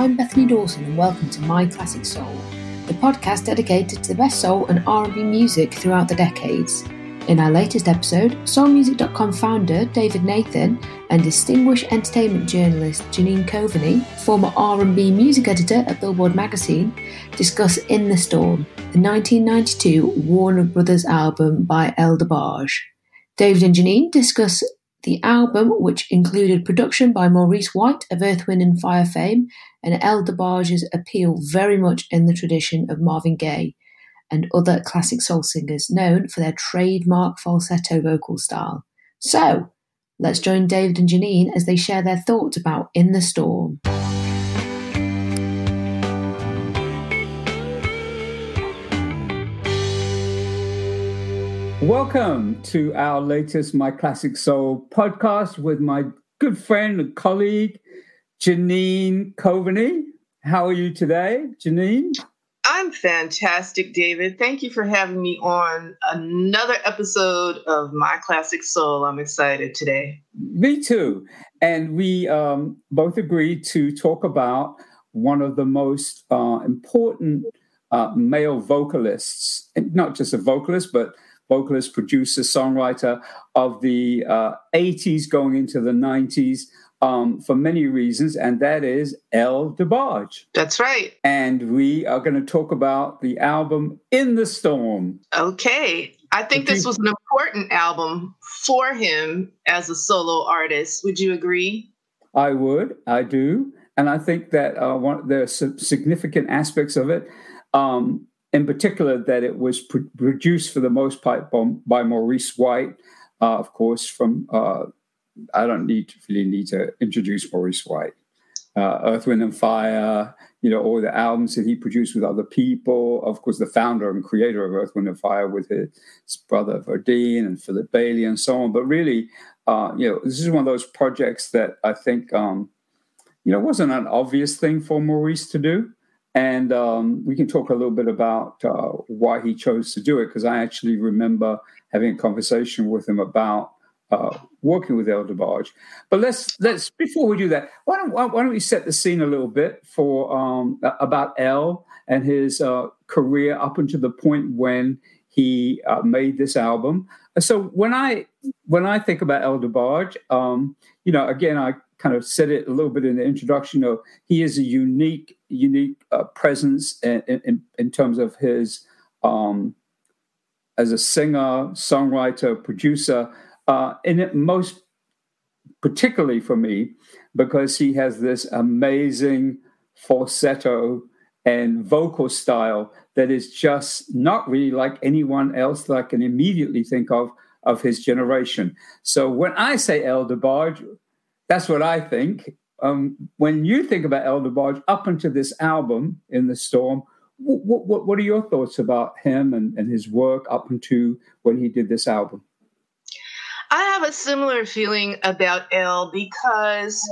I'm Bethany Dawson and welcome to My Classic Soul, the podcast dedicated to the best soul and R&B music throughout the decades. In our latest episode, soulmusic.com founder David Nathan and distinguished entertainment journalist Janine Coveney, former R&B music editor at Billboard magazine, discuss In the Storm, the 1992 Warner Brothers album by El DeBarge. David and Janine discuss the album, which included production by Maurice White of Earth, Wind and Fire fame, and El DeBarge's appeal very much in the tradition of Marvin Gaye and other classic soul singers known for their trademark falsetto vocal style. So, let's join David and Janine as they share their thoughts about In the Storm. Welcome to our latest My Classic Soul podcast with my good friend and colleague, Janine Coveney. How are you today, Janine? I'm fantastic, David. Thank you for having me on another episode of My Classic Soul. I'm excited today. Me too. And we um, both agreed to talk about one of the most uh, important uh, male vocalists, not just a vocalist, but vocalist, producer, songwriter of the uh, 80s going into the 90s um, for many reasons, and that is El DeBarge. That's right. And we are going to talk about the album In the Storm. Okay. I think this was an important album for him as a solo artist. Would you agree? I would. I do. And I think that uh, one, there are some significant aspects of it. Um, in particular, that it was pr- produced for the most part by, by Maurice White, uh, of course, from uh, I don't need really need to introduce Maurice White, uh, Earth, Wind and Fire. You know, all the albums that he produced with other people. Of course, the founder and creator of Earth, Wind and Fire with his brother Verdine and Philip Bailey and so on. But really, uh, you know, this is one of those projects that I think, um, you know, wasn't an obvious thing for Maurice to do. And um, we can talk a little bit about uh, why he chose to do it, because I actually remember having a conversation with him about uh, working with El DeBarge. But let's let's before we do that, why don't why don't we set the scene a little bit for um, about El and his uh, career up until the point when he uh, made this album. So when I when I think about El DeBarge, um, you know, again, I kind of said it a little bit in the introduction. Know, he is a unique unique uh, presence in, in, in, terms of his um, as a singer, songwriter, producer. Uh, and it most particularly for me because he has this amazing falsetto and vocal style that is just not really like anyone else that I can immediately think of of his generation. So when I say El DeBarge, that's what I think um, when you think about El DeBarge up until this album in the storm what, what, what are your thoughts about him and, and his work up until when he did this album i have a similar feeling about el because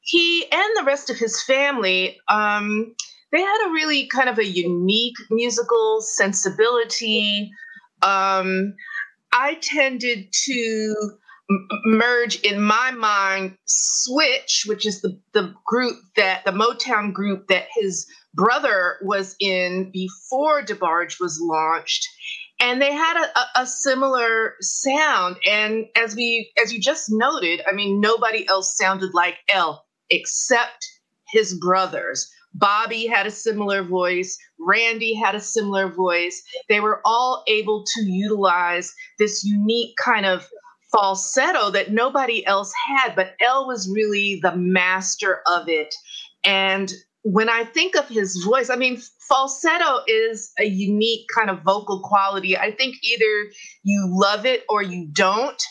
he and the rest of his family um, they had a really kind of a unique musical sensibility. Um, i tended to merge in my mind switch which is the, the group that the motown group that his brother was in before debarge was launched and they had a, a, similar sound. And as we as you just noted i mean nobody else sounded like el except his brothers. Bobby had a similar voice. Randy had a similar voice. They were all able to utilize this unique kind of falsetto that nobody else had, but El was really the master of it. And when I think of his voice, I mean, falsetto is a unique kind of vocal quality. I think either you love it or you don't,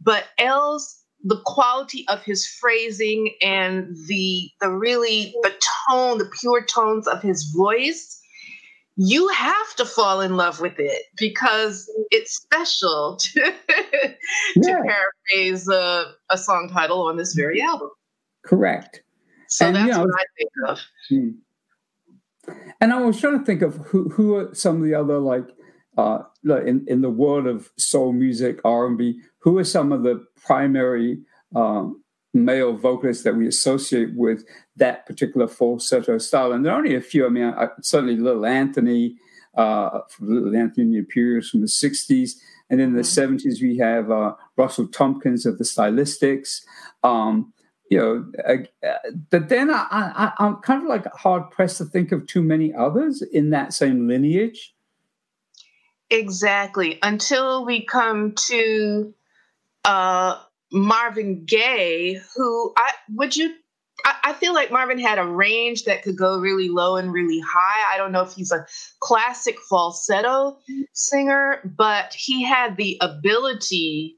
but El's the quality of his phrasing and the the really the tone, the pure tones of his voice you have to fall in love with it because it's special to, to yeah. paraphrase a, a, song title on this very album. Correct. So and, that's you know, what I think of. Hmm. And I was trying to think of who who are some of the other like uh, in in the world of soul music, R and B. Who are some of the primary um, male vocalists that we associate with that particular falsetto style. And there are only a few. I mean, I, certainly Little Anthony, uh, Little Anthony Imperials from the 60s. And in the mm-hmm. 70s, we have uh, Russell Thompkins of the Stylistics. Um, you know, uh, but then I, I, I'm kind of like hard pressed to think of too many others in that same lineage. Exactly. Until we come to uh, Marvin Gaye, who I would you I, feel like Marvin had a range that could go really low and really high. I don't know if he's a classic falsetto singer, but he had the ability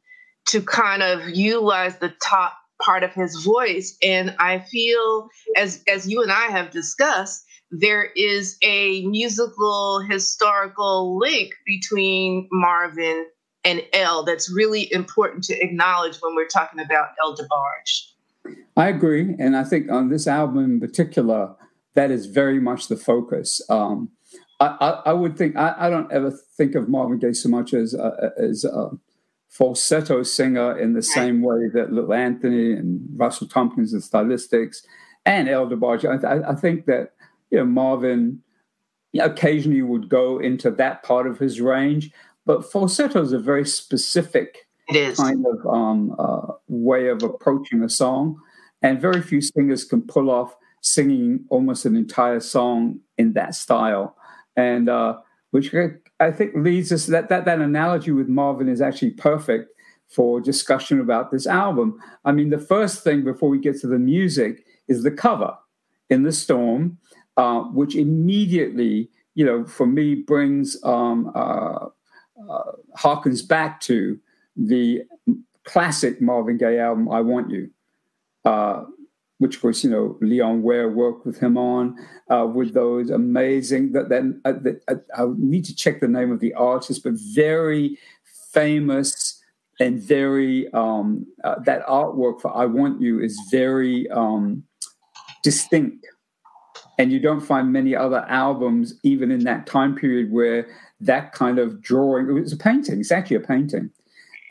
to kind of utilize the top part of his voice. And I feel as as you and I have discussed, there is a musical historical link between Marvin and El that's really important to acknowledge when we're talking about El DeBarge. I agree. And I think on this album in particular, that is very much the focus. Um, I, I, I, would think, I, I, don't ever think of Marvin Gaye so much as, uh, as a falsetto singer in the same way that Little Anthony and Russell Thompkins and Stylistics and El DeBarge. I, I think that you know, Marvin occasionally would go into that part of his range, but falsetto is a very specific kind of um, uh, way of approaching a song, and very few singers can pull off singing almost an entire song in that style, and uh, which I think leads us that that that analogy with Marvin is actually perfect for discussion about this album. I mean, the first thing before we get to the music is the cover in the storm uh, which immediately, you know, for me brings um, uh, uh, harkens back to the classic Marvin Gaye album, "I Want You." Which of course you know Leon Ware worked with him on uh, with those amazing that then uh, uh, I need to check the name of the artist, but very famous and very um, uh, that artwork for "I Want You" is very um, distinct. And you don't find many other albums even in that time period where that kind of drawing it was a painting it's actually a painting.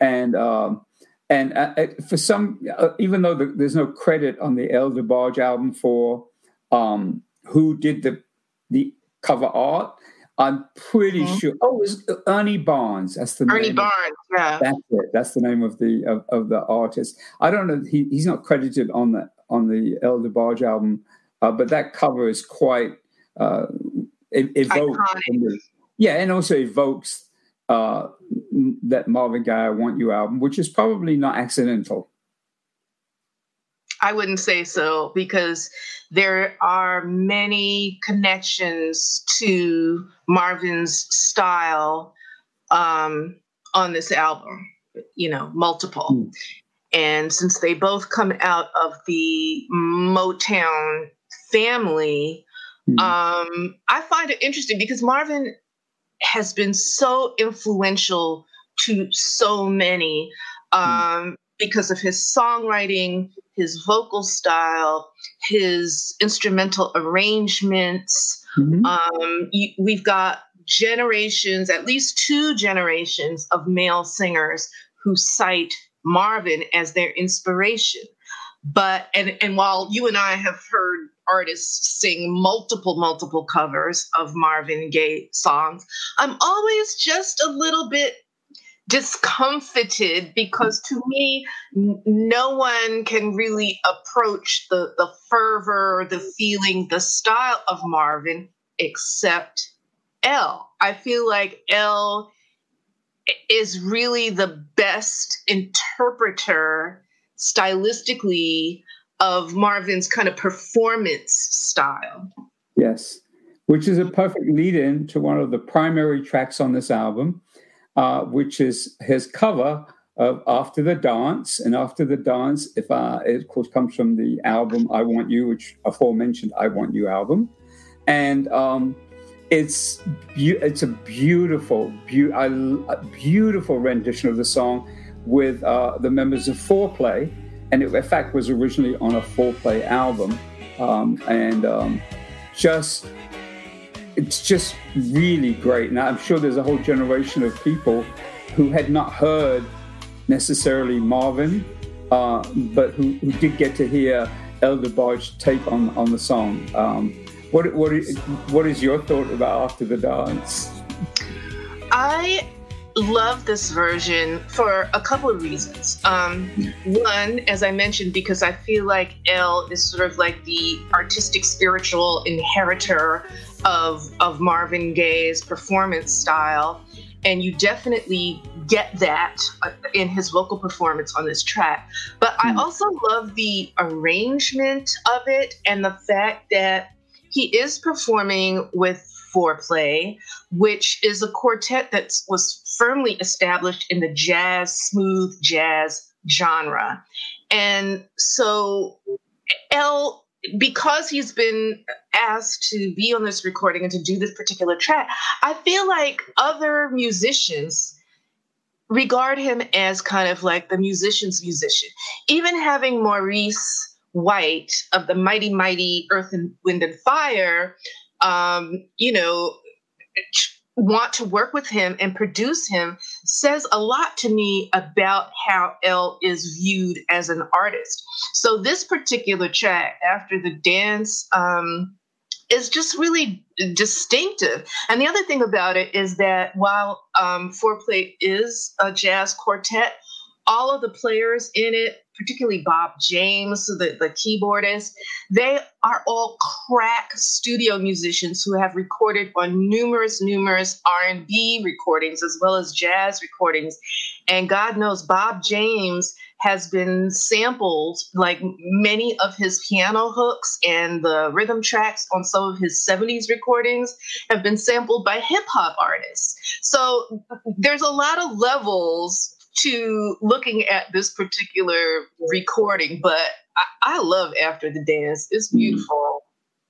And um, and uh, uh for some uh, even though the, there's no credit on the El DeBarge album for um, who did the the cover art I'm pretty mm-hmm. sure. Oh, it was Ernie Barnes. That's the Ernie name Barnes. Of, yeah, that's it. That's the name of the of, of the artist. I don't know. He, he's not credited on the on the El DeBarge album uh, but that cover is quite uh, evokes, yeah, and also evokes uh, that Marvin Gaye "I Want You" album, which is probably not accidental. I wouldn't say so because there are many connections to Marvin's style um, on this album. You know, multiple. Mm. And since they both come out of the Motown family, mm-hmm. um, I find it interesting because Marvin has been so influential to so many um, mm-hmm. because of his songwriting, his vocal style, his instrumental arrangements. Mm-hmm. Um, you, we've got generations, at least two generations of male singers who cite Marvin as their inspiration. But and and while you and I have heard artists sing multiple, multiple covers of Marvin Gaye songs, I'm always just a little bit discomfited because to me no one can really approach the the fervor the feeling the style of marvin except El i feel like El is really the best interpreter stylistically of Marvin's kind of performance style. Yes, which is a perfect lead in to one of the primary tracks on this album, uh, which is his cover of After the Dance. And After the Dance, if uh, it of course comes from the album I Want You, which aforementioned I Want You album. And um, it's it's a beautiful, be- a beautiful rendition of the song with uh, the members of Fourplay and it in fact was originally on a Fourplay album, um, and um, just it's just really great. And I'm sure there's a whole generation of people who had not heard necessarily Marvin uh, but who, who, did get to hear El DeBarge's take on, on the song. Um, what, what, what is your thought about After the Dance? I love this version for a couple of reasons. Um, one, as I mentioned, because I feel like El is sort of like the artistic, spiritual inheritor of of Marvin Gaye's performance style, and you definitely get that uh, in his vocal performance on this track. But I hmm. also love the arrangement of it and the fact that he is performing with Fourplay, which is a quartet that was firmly established in the jazz, smooth jazz genre. And so El because he's been asked to be on this recording and to do this particular track, I feel like other musicians regard him as kind of like the musician's musician. Even having Maurice White of the Mighty Mighty Earth and Wind and Fire, um, you know, want to work with him and produce him says a lot to me about how El is viewed as an artist. So this particular track, After the Dance, um, is just really distinctive. And the other thing about it is that while um, Fourplay is a jazz quartet, all of the players in it particularly Bob James, the, the keyboardist, they are all crack studio musicians who have recorded on numerous, numerous R&B recordings as well as jazz recordings. And God knows Bob James has been sampled like many of his piano hooks and the rhythm tracks on some of his 70s recordings have been sampled by hip hop artists. So there's a lot of levels to looking at this particular recording, but I, I love After the Dance. It's hmm. beautiful.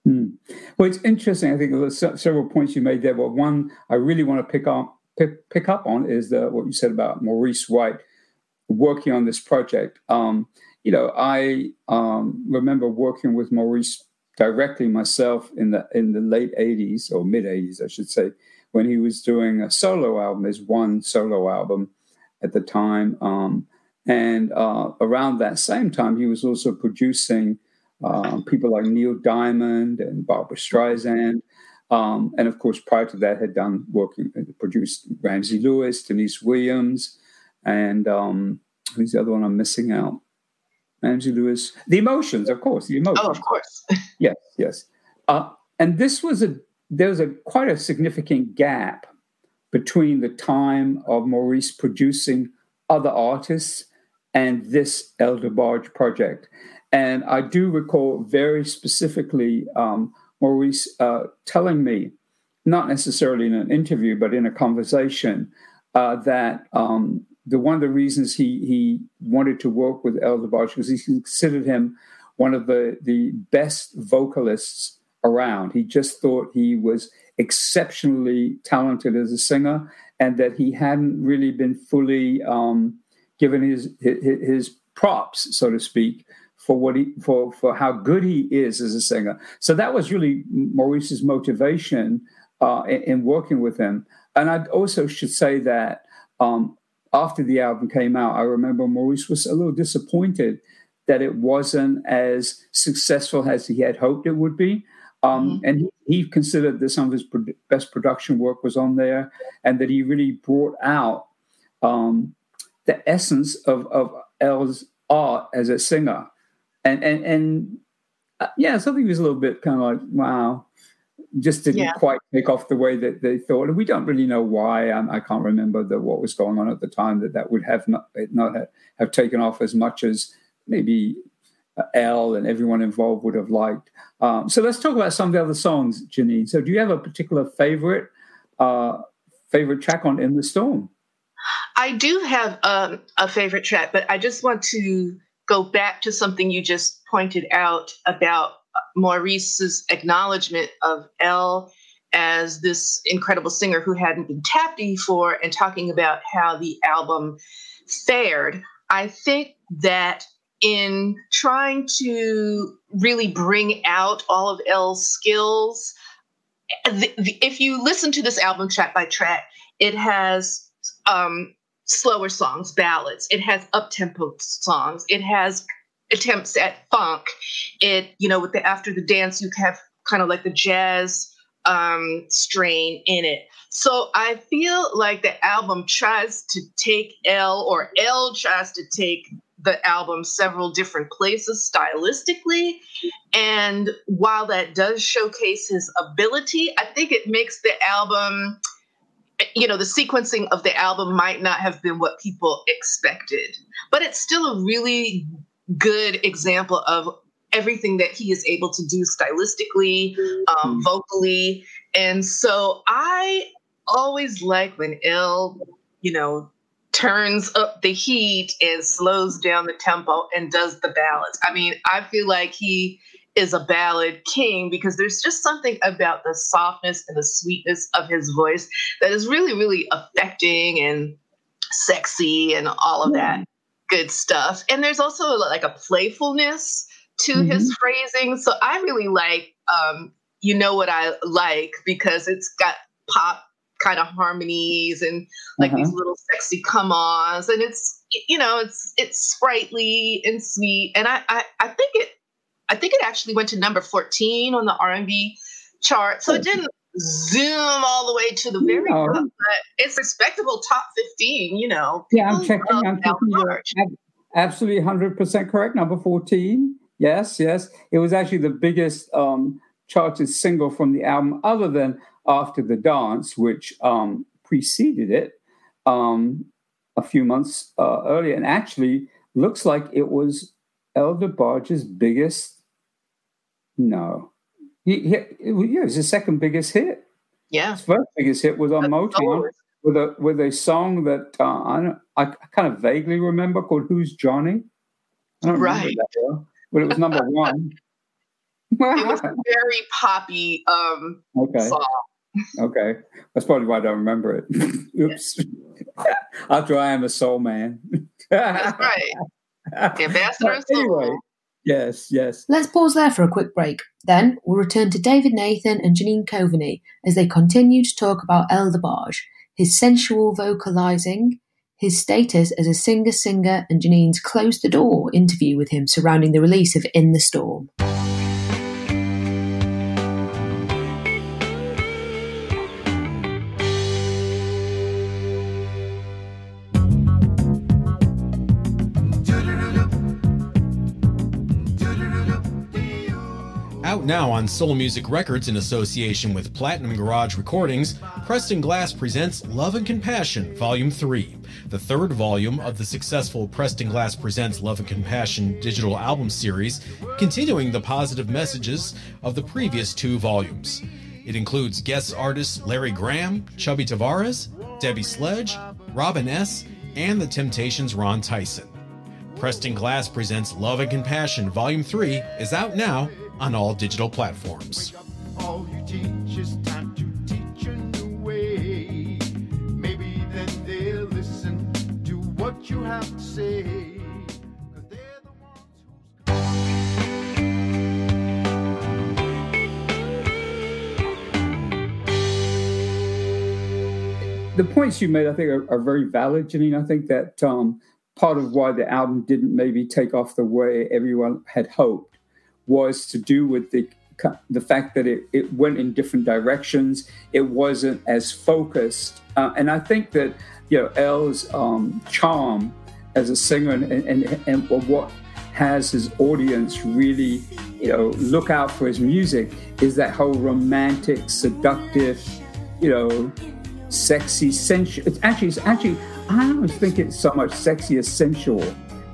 Mm. Well, it's interesting. I think there's several points you made there. But one I really want to pick up pick, pick up on is the, what you said about Maurice White working on this project. Um, you know, I um, remember working with Maurice directly myself in the in the late '80s or mid '80s, I should say, when he was doing a solo album, his one solo album, at the time. Um, and uh, around that same time, he was also producing uh, people like Neil Diamond and Barbra Streisand. Um, and of course, prior to that, had done working, uh, produced Ramsey Lewis, Deniece Williams, and um, who's the other one I'm missing out? Ramsey Lewis. The Emotions, of course. The Emotions. Oh, of course. yes, yes. Uh, and this was a there was a quite a significant gap between the time of Maurice producing other artists and this El DeBarge project. And I do recall very specifically um, Maurice uh, telling me, not necessarily in an interview, but in a conversation, uh, that um, the one of the reasons he he wanted to work with El DeBarge was he considered him one of the the best vocalists around. He just thought he was exceptionally talented as a singer, and that he hadn't really been fully um, given his, his, his props, so to speak, for what he for for how good he is as a singer. So that was really Maurice's motivation uh, in, in, working with him. And I also should say that um, after the album came out, I remember Maurice was a little disappointed that it wasn't as successful as he had hoped it would be. Um, mm-hmm. And he, he, considered that some of his pro- best production work was on there, and that he really brought out um, the essence of, of El's art as a singer. And and and uh, yeah, something was a little bit kind of like wow, just didn't yeah. quite take off the way that they thought. And we don't really know why. Um, I can't remember the, what was going on at the time that that would have not not have, have taken off as much as maybe El and everyone involved would have liked. Um, so let's talk about some of the other songs, Janine. So do you have a particular favorite uh, favorite track on In the Storm? I do have um, a favorite track, but I just want to go back to something you just pointed out about Maurice's acknowledgement of El as this incredible singer who hadn't been tapped before and talking about how the album fared. I think that in trying to really bring out all of El's skills. If you listen to this album track by track, it has um, slower songs, ballads. It has up-tempo songs. It has attempts at funk. It, you know, with the after the dance, you have kind of like the jazz um, strain in it. So I feel like the album tries to take El, or El tries to take the album several different places stylistically. And while that does showcase his ability, I think it makes the album, you know, the sequencing of the album might not have been what people expected. But it's still a really good example of everything that he is able to do stylistically, um, mm-hmm. vocally. And so I always like when El, you know, turns up the heat and slows down the tempo and does the ballads. I mean, I feel like he is a ballad king because there's just something about the softness and the sweetness of his voice that is really, really affecting and sexy and all of that good stuff. And there's also like a playfulness to mm-hmm. his phrasing. So I really like um, You Know What I Like because it's got pop kind of harmonies and like uh-huh. these little sexy come-ons and it's you know it's it's sprightly and sweet and I, I I think it I think it actually went to number 14 on the R&B chart so it didn't zoom all the way to the very no. top but it's respectable top 15 you know. Yeah I'm checking I'm checking absolutely 100% correct number 14 yes yes. It was actually the biggest um charted single from the album other than after the dance, which um, preceded it um, a few months uh, earlier, and actually looks like it was El DeBarge's biggest. No, he, he, it was his second biggest hit. Yeah, his first biggest hit was on That's Motown with a with a song that uh, I I kind of vaguely remember called "Who's Johnny." I don't right. remember that, but it was number one. It was a very poppy um, okay. song okay, that's probably why I don't remember it. Oops. After I am a soul man. that's right. The ambassador of soul. Anyway, yes, yes. Let's pause there for a quick break. Then we'll return to David Nathan and Janine Coveney as they continue to talk about El DeBarge, his sensual vocalizing, his status as a singer-singer, and Janine's close the door interview with him surrounding the release of In the Storm. Now on Soul Music Records in association with Platinum Garage Recordings, Preston Glass presents Love and Compassion, Volume 3, the third volume of the successful Preston Glass Presents Love and Compassion digital album series, continuing the positive messages of the previous two volumes. It includes guest artists Larry Graham, Chubby Tavares, Debbie Sledge, Robin S., and the Temptations' Ron Tyson. Preston Glass presents Love and Compassion Volume 3 is out now on all digital platforms. The points you made, I think, are, are very valid, Janine. I think that um, part of why the album didn't maybe take off the way everyone had hoped was to do with the the fact that it, it went in different directions. It wasn't as focused, uh, and I think that you know El's um, charm as a singer and, and, and what has his audience really you know look out for his music is that whole romantic, seductive, you know, sexy, sensual. It's actually it's actually I don't think it's so much sexy as sensual.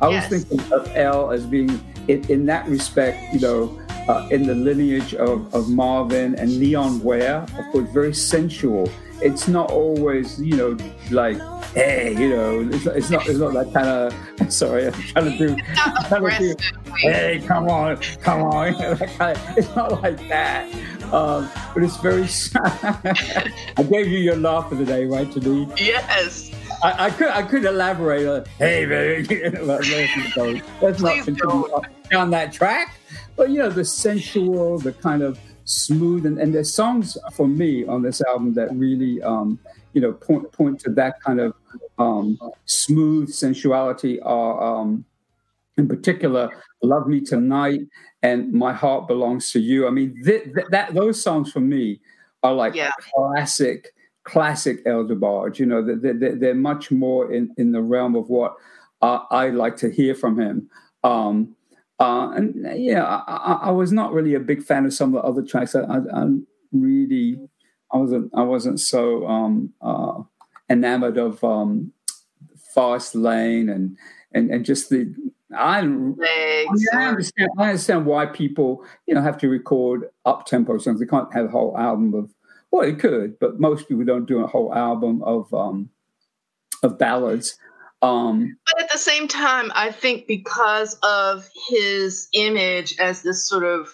I yes. was thinking of El as being in, in that respect, you know, uh, in the lineage of, of Marvin and Leon Ware, of course, very sensual. It's not always, you know, like, hey, you know, it's, it's not, it's not that kind of. Sorry, I'm trying to do. Trying to do hey, come on, come on. kind of, it's not like that. Um, but it's very. I gave you your laugh of the day, right, Janine? Yes. I, I, could I could elaborate on hey man let's not continue down that track but you know the sensual the kind of smooth and, and there's songs for me on this album that really um, you know point point to that kind of um, smooth sensuality are, um, in particular, "Love Me Tonight" and "My Heart Belongs to You." I mean, th- th- that those songs for me are like yeah. classic, classic El DeBarge. You know, they're, they're, much more in, in the realm of what uh, I like to hear from him. Um, uh, and yeah, I, I, was not really a big fan of some of the other tracks. I, I, I really, I wasn't, I wasn't so um, uh, enamored of um, Fast Lane and and and just the. I, I, understand. I understand why people, you know, have to record up tempo songs. They can't have a whole album of. Well, they could, but most people don't do a whole album of um, of ballads. Um, but at the same time, I think because of his image as this sort of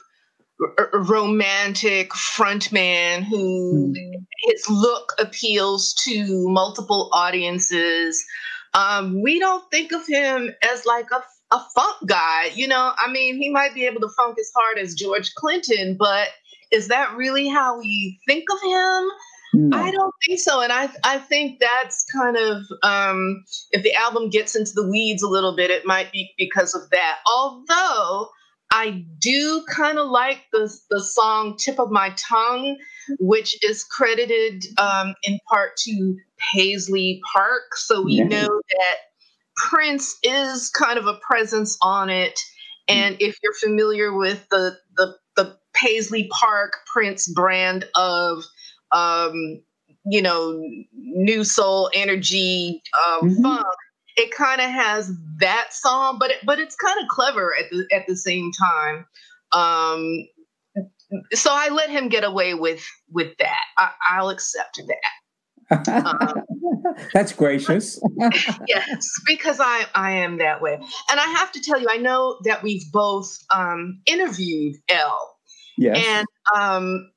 r- romantic frontman who mm-hmm. his look appeals to multiple audiences, um, we don't think of him as like a a funk guy. You know, I mean, he might be able to funk as hard as George Clinton, but is that really how we think of him? No. I don't think so, and I I think that's kind of um, if the album gets into the weeds a little bit, it might be because of that. Although I do kind of like the the song "Tip of My Tongue," which is credited um, in part to Paisley Park, so we yeah. know that Prince is kind of a presence on it. And if you're familiar with the the, the Paisley Park Prince brand of um, you know, new soul energy um, mm-hmm. funk. It kind of has that song, but it, but it's kind of clever at the at the same time. Um, so I let him get away with with that. I, will accept that. Um, That's gracious. yes, because I I am that way, and I have to tell you, I know that we've both um, interviewed El. Yes. And um,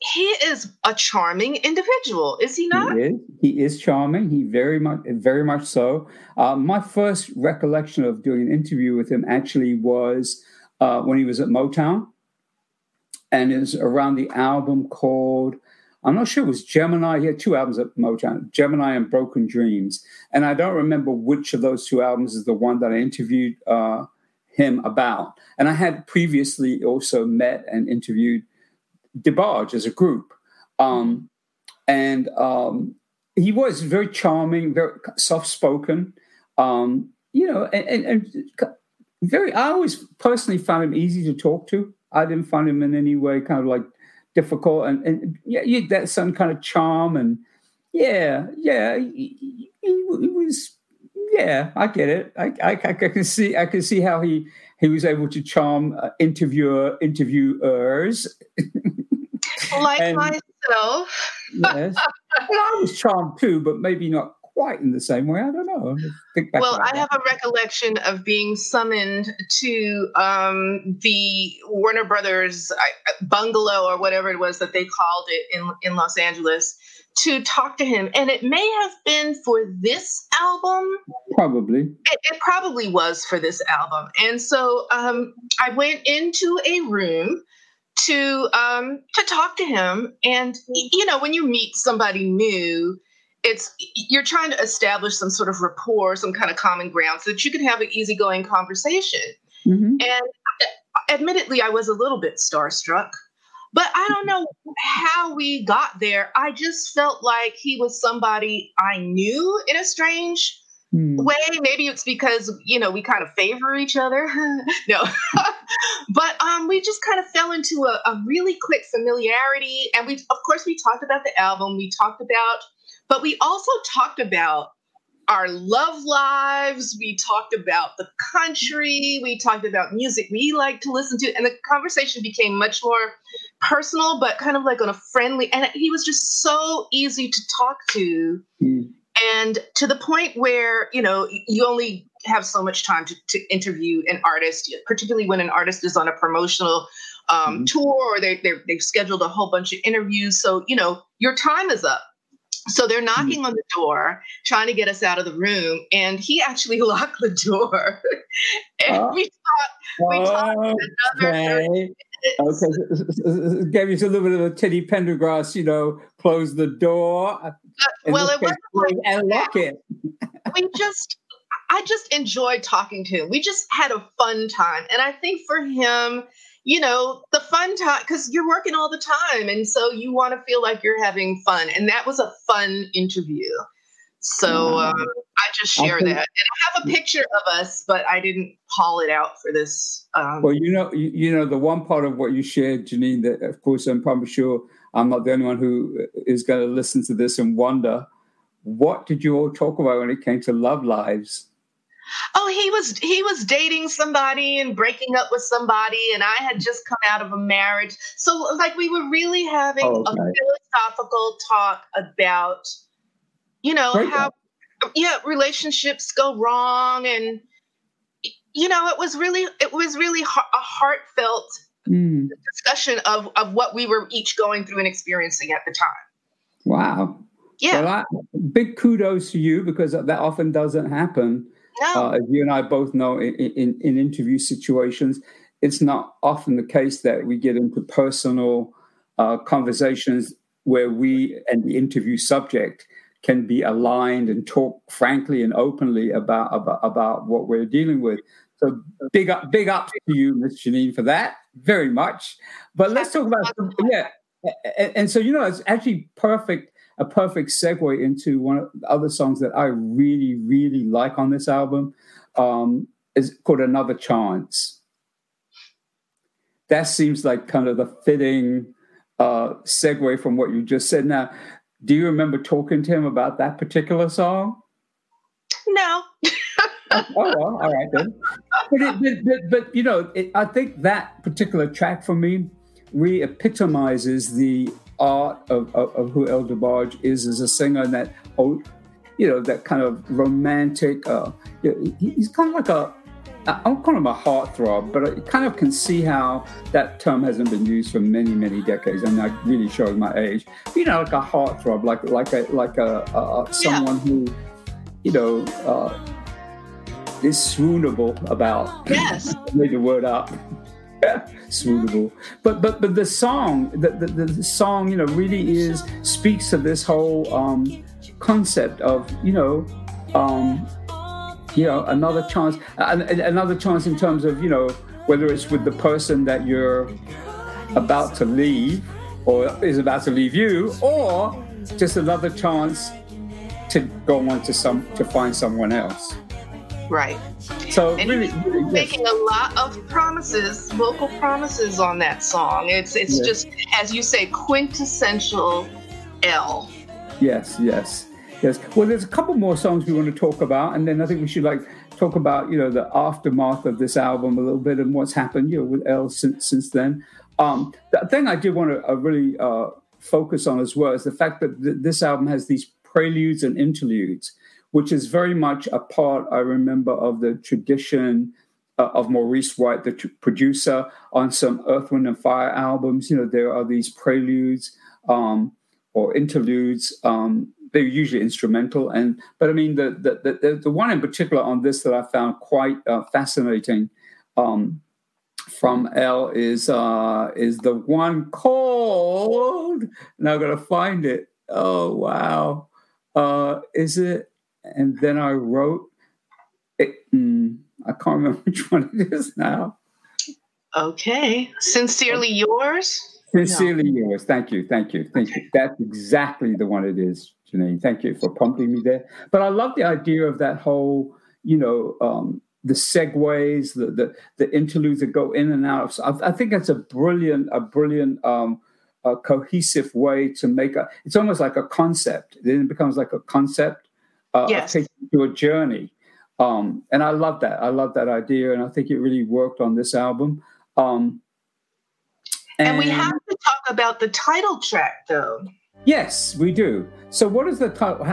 he is a charming individual, is he not? He is. He is charming. He very much, very much so. Uh, my first recollection of doing an interview with him actually was uh, when he was at Motown, and it was around the album called. I'm not sure it was Gemini. He had two albums at Motown, Gemini and Broken Dreams, and I don't remember which of those two albums is the one that I interviewed uh, him about. And I had previously also met and interviewed DeBarge as a group. Um, and um, he was very charming, very soft spoken, um, you know, and, and, and, very, I always personally found him easy to talk to. I didn't find him in any way kind of like difficult. And, and yeah, he had that some kind of charm. And yeah, yeah, he, he, he was, yeah, I get it. I, I, I, can see, I can see how he, he was able to charm uh, interviewer interviewers like and, myself. yes. Well, I was charmed too, but maybe not quite in the same way. I don't know. well, I have a recollection of being summoned to um, the Warner Brothers bungalow or whatever it was that they called it in in Los Angeles to talk to him, and it may have been for this album. Probably. It, it probably was for this album, and so um, I went into a room to um, to talk to him. And you know, when you meet somebody new, it's you're trying to establish some sort of rapport, some kind of common ground, so that you can have an easygoing conversation. Mm-hmm. And uh, admittedly, I was a little bit starstruck. But I don't know how we got there. I just felt like he was somebody I knew in a strange mm. way. Maybe it's because you know we kind of favor each other. no, but um, we just kind of fell into a, a really quick familiarity, and we, of course, we talked about the album. We talked about, but we also talked about our love lives. We talked about the country. We talked about music we like to listen to. And the conversation became much more personal, but kind of like on a friendly. And he was just so easy to talk to. Mm and to the point where you know you only have so much time to, to interview an artist particularly when an artist is on a promotional um, mm-hmm. tour or they, they've scheduled a whole bunch of interviews so you know your time is up so they're mm-hmm. knocking mm-hmm. on the door trying to get us out of the room and he actually locked the door and uh, we talked we talked another okay. gave you a little bit of a Teddy Pendergrass you know close the door uh, well, it wasn't like and lock it. we just I just enjoyed talking to him. We just had a fun time. And I think for him, you know, the fun time, because you're working all the time. And so you want to feel like you're having fun. And that was a fun interview. So um, I just share that. And I have a picture of us, but I didn't haul it out for this. Um, well, you know, you, you, know, the one part of what you shared, Janine, that of course I'm probably sure I'm not the only one who is going to listen to this and wonder what did you all talk about when it came to love lives? Oh, he was he was dating somebody and breaking up with somebody, and I had just come out of a marriage. So, like, we were really having oh, okay. a philosophical talk about, you know, Great how yeah relationships go wrong, and you know, it was really it was really a heartfelt mm. discussion of of what we were each going through and experiencing at the time. Wow. Yeah. Well, I, big kudos to you because that often doesn't happen. No. Uh, as you and I both know, in, in, in, interview situations, it's not often the case that we get into personal uh, conversations where we and the interview subject can be aligned and talk frankly and openly about about, about what we're dealing with. So big up, big up to you, Miss Janine, for that very much. But let's talk about yeah. And, and so you know, it's actually perfect a perfect segue into one of the other songs that I really, really like on this album. Um, is called Another Chance. That seems like kind of the fitting uh, segue from what you just said. Now, do you remember talking to him about that particular song? No. oh, well, all right then. But, it, but, but you know, it, I think that particular track for me re epitomizes the art of, of, of who El DeBarge is as a singer and that oh, you know that kind of romantic uh, he's kind of like a I don't call him a heartthrob, but I kind of can see how that term hasn't been used for many, many decades. and that really shows my age. You know, like a heartthrob, like like a like a, a someone yeah. who, you know, uh, is swoonable about. Yes, made the word up. suitable. But but but the song, the, the, the song, you know, really is speaks to this whole um, concept of you know, um, you know, another chance, another chance in terms of you know whether it's with the person that you're about to leave or is about to leave you, or just another chance to go on to some to find someone else. Right. So and really, really yes. making a lot of promises, vocal promises on that song. It's it's yes. just as you say, quintessential El. Yes, yes, yes. Well, there's a couple more songs we want to talk about, and then I think we should like talk about you know the aftermath of this album a little bit and what's happened you know with El since since then. Um, the thing I did want to uh, really uh, focus on as well is the fact that th- this album has these preludes and interludes which is very much a part, I remember, of the tradition uh, of Maurice White, the producer, on some Earth, Wind, and Fire albums. You know, there are these preludes um, or interludes. Um, they're usually instrumental, and but I mean, the the, the the one in particular on this that I found quite uh, fascinating um, from El is uh, is the one called. Now I'm gonna find it. Oh wow, uh, is it? and then I wrote. It, mm, I can't remember which one it is now. Okay, sincerely yours. Sincerely no. yours. Thank you, thank you, thank you. That's exactly the one it is, Janine. Thank you for prompting me there. But I love the idea of that whole, you know, um, the segues, the, the the interludes that go in and out. So I, I think that's a brilliant, a brilliant. Um, a cohesive way to make a it's almost like a concept then it becomes like a concept uh, yes. take you a journey. Um, and I love that. I love that idea, and I think it really worked on this album. Um, and, and, we have to talk about the title track, though. Yes, we do. So, what is the title?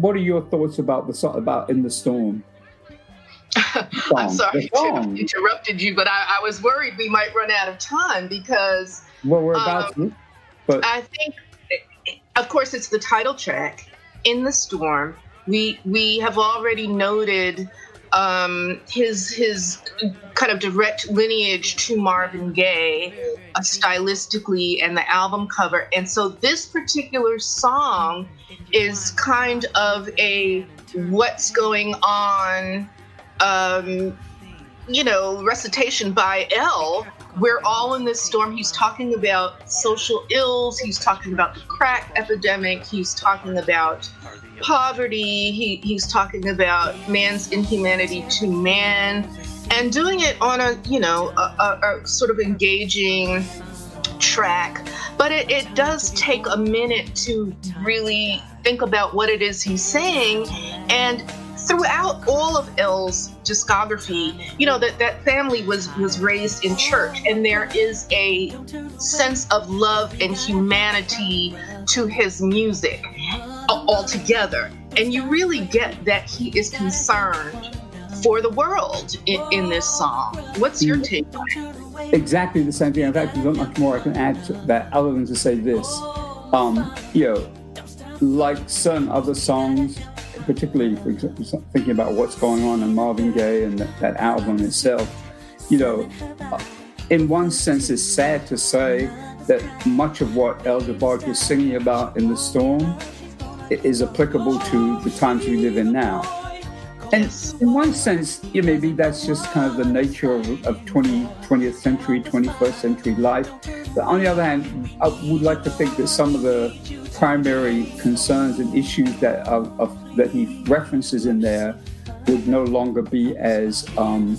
What are your thoughts about the song about in the storm? I'm sorry to interrupted you, but I, I, was worried we might run out of time because. Well, we're about um, to. But I think, of course, it's the title track, "In the Storm," we we have already noted um, his his kind of direct lineage to Marvin Gaye, uh, stylistically, and the album cover. And so this particular song is kind of a what's going on, um, you know, recitation by El. We're all in this storm. He's talking about social ills. He's talking about the crack epidemic. He's talking about poverty. He, he's talking about man's inhumanity to man and doing it on a, you know, a, a, a sort of engaging track. But it, it does take a minute to really think about what it is he's saying. And throughout all of El's discography, you know, that, that family was, was raised in church, and there is a sense of love and humanity to his music altogether. And you really get that he is concerned for the world in, in this song. What's your take on it? Exactly the same thing. In fact, there's not much more I can add to that other than to say this. Um, you know, like certain other songs, particularly thinking about what's going on in Marvin Gaye and that, that album itself, you know, in one sense, it's sad to say that much of what El DeBarge was singing about in the storm is applicable to the times we live in now. And in one sense, yeah, maybe that's just kind of the nature of, of 20, 20th century, 21st century life. But on the other hand, I would like to think that some of the primary concerns and issues that of, of, that he references in there would no longer be as um,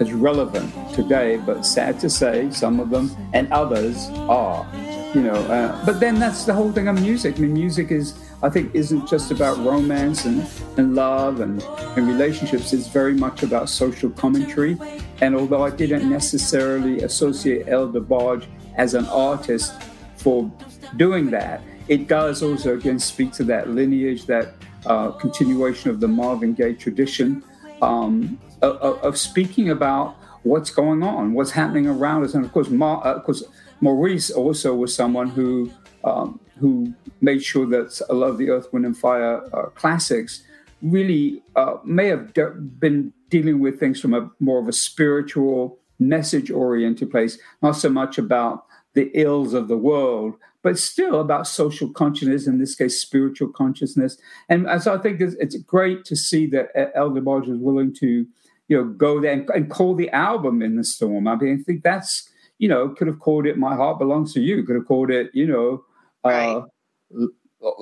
as relevant today. But sad to say, some of them and others are. You know, uh, but then that's the whole thing of music. I mean, music is I think isn't just about romance and, and love and, and relationships. It's very much about social commentary. And although I didn't necessarily associate El DeBarge as an artist for doing that, it does also again speak to that lineage, that uh, continuation of the Marvin Gaye tradition um, of, of, speaking about what's going on, what's happening around us. And of course, uh, of course, Maurice also was someone who um, who made sure that a lot of the Earth, Wind, and Fire uh, classics really uh, may have de- been dealing with things from a more of a spiritual, message oriented place, not so much about the ills of the world, but still about social consciousness, in this case, spiritual consciousness. And, so I think it's, great to see that El DeBarge is willing to, you know, go there and, and call the album In the Storm. I mean, I think that's, you know, could have called it My Heart Belongs to You, could have called it, you know, right.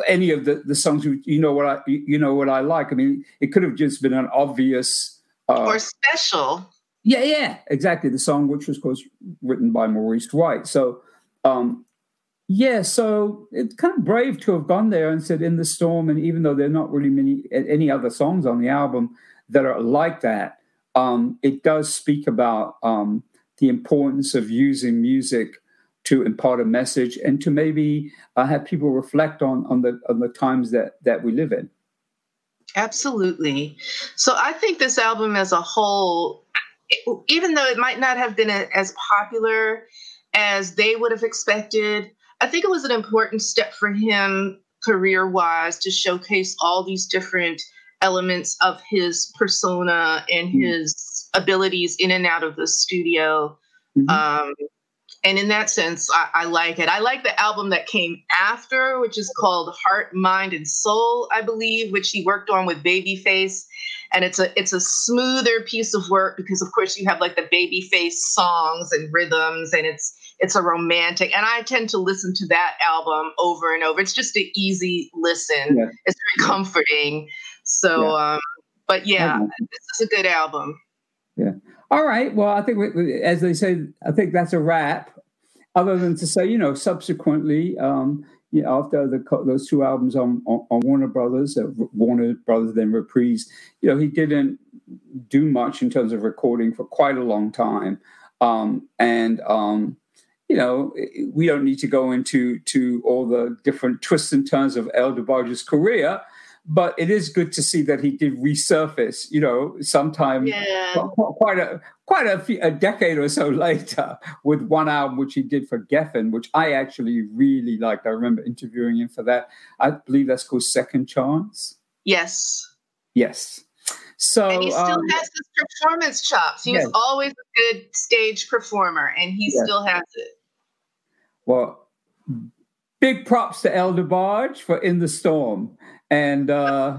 Any of the, the songs you know what I you know what I like. I mean, it could have just been an obvious uh, or special. Yeah, yeah, exactly. The song, which was of course written by Maurice White. So, um, yeah, so it's kind of brave to have gone there and said "In the Storm," and even though there are not really many any other songs on the album that are like that, um, it does speak about um, the importance of using music to impart a message and to maybe uh, have people reflect on on the on the times that that we live in. Absolutely. So I think this album as a whole, even though it might not have been as popular as they would have expected, I think it was an important step for him career wise to showcase all these different elements of his persona and mm-hmm. his abilities in and out of the studio. Mm-hmm. Um, and in that sense, I, I, like it. I like the album that came after, which is called Heart, Mind, and Soul, I believe, which he worked on with Babyface. And it's a it's a smoother piece of work because, of course, you have like the Babyface songs and rhythms, and it's it's a romantic. And I tend to listen to that album over and over. It's just an easy listen. Yeah. It's very comforting. So, yeah. Um, but yeah, this is a good album. Yeah. All right. Well, I think, as they say, I think that's a wrap. Other than to say, you know, subsequently, um, you know, after the, those two albums on, on, on Warner Brothers, uh, Warner Brothers, then Reprise, you know, he didn't do much in terms of recording for quite a long time. Um, and, um, you know, we don't need to go into to all the different twists and turns of El DeBarge's career but it is good to see that he did resurface. You know, sometime yeah. quite a quite a, few, a, decade or so later with one album which he did for Geffen, which I actually really liked. I remember interviewing him for that. I believe that's called Second Chance. Yes. Yes. So and he still um, has his performance chops. He yes. was always a good stage performer, and he yes. still has it. Well, big props to El DeBarge for In the Storm, and uh,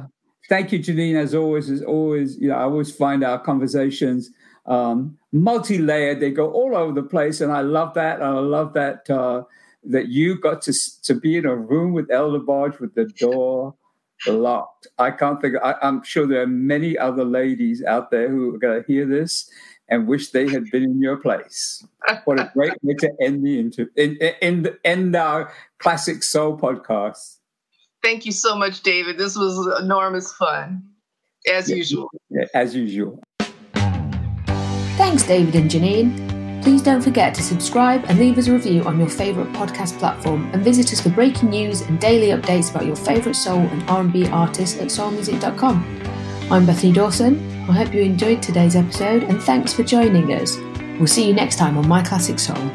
thank you, Janine. As always, as always, you know, I always find our conversations um, multi-layered. They go all over the place, and I love that. And I love that uh, that you got to to be in a room with El DeBarge with the door locked. I can't think. I, am sure there are many other ladies out there who are going to hear this and wish they had been in your place. What a great way to end the inter- end, end, end our classic soul podcast. Thank you so much, David. This was enormous fun, as yeah, usual. Yeah, as usual. Thanks, David and Janine. Please don't forget to subscribe and leave us a review on your favourite podcast platform and visit us for breaking news and daily updates about your favourite soul and R&B artists at soulmusic.com. I'm Bethany Dawson. I hope you enjoyed today's episode and thanks for joining us. We'll see you next time on My Classic Soul.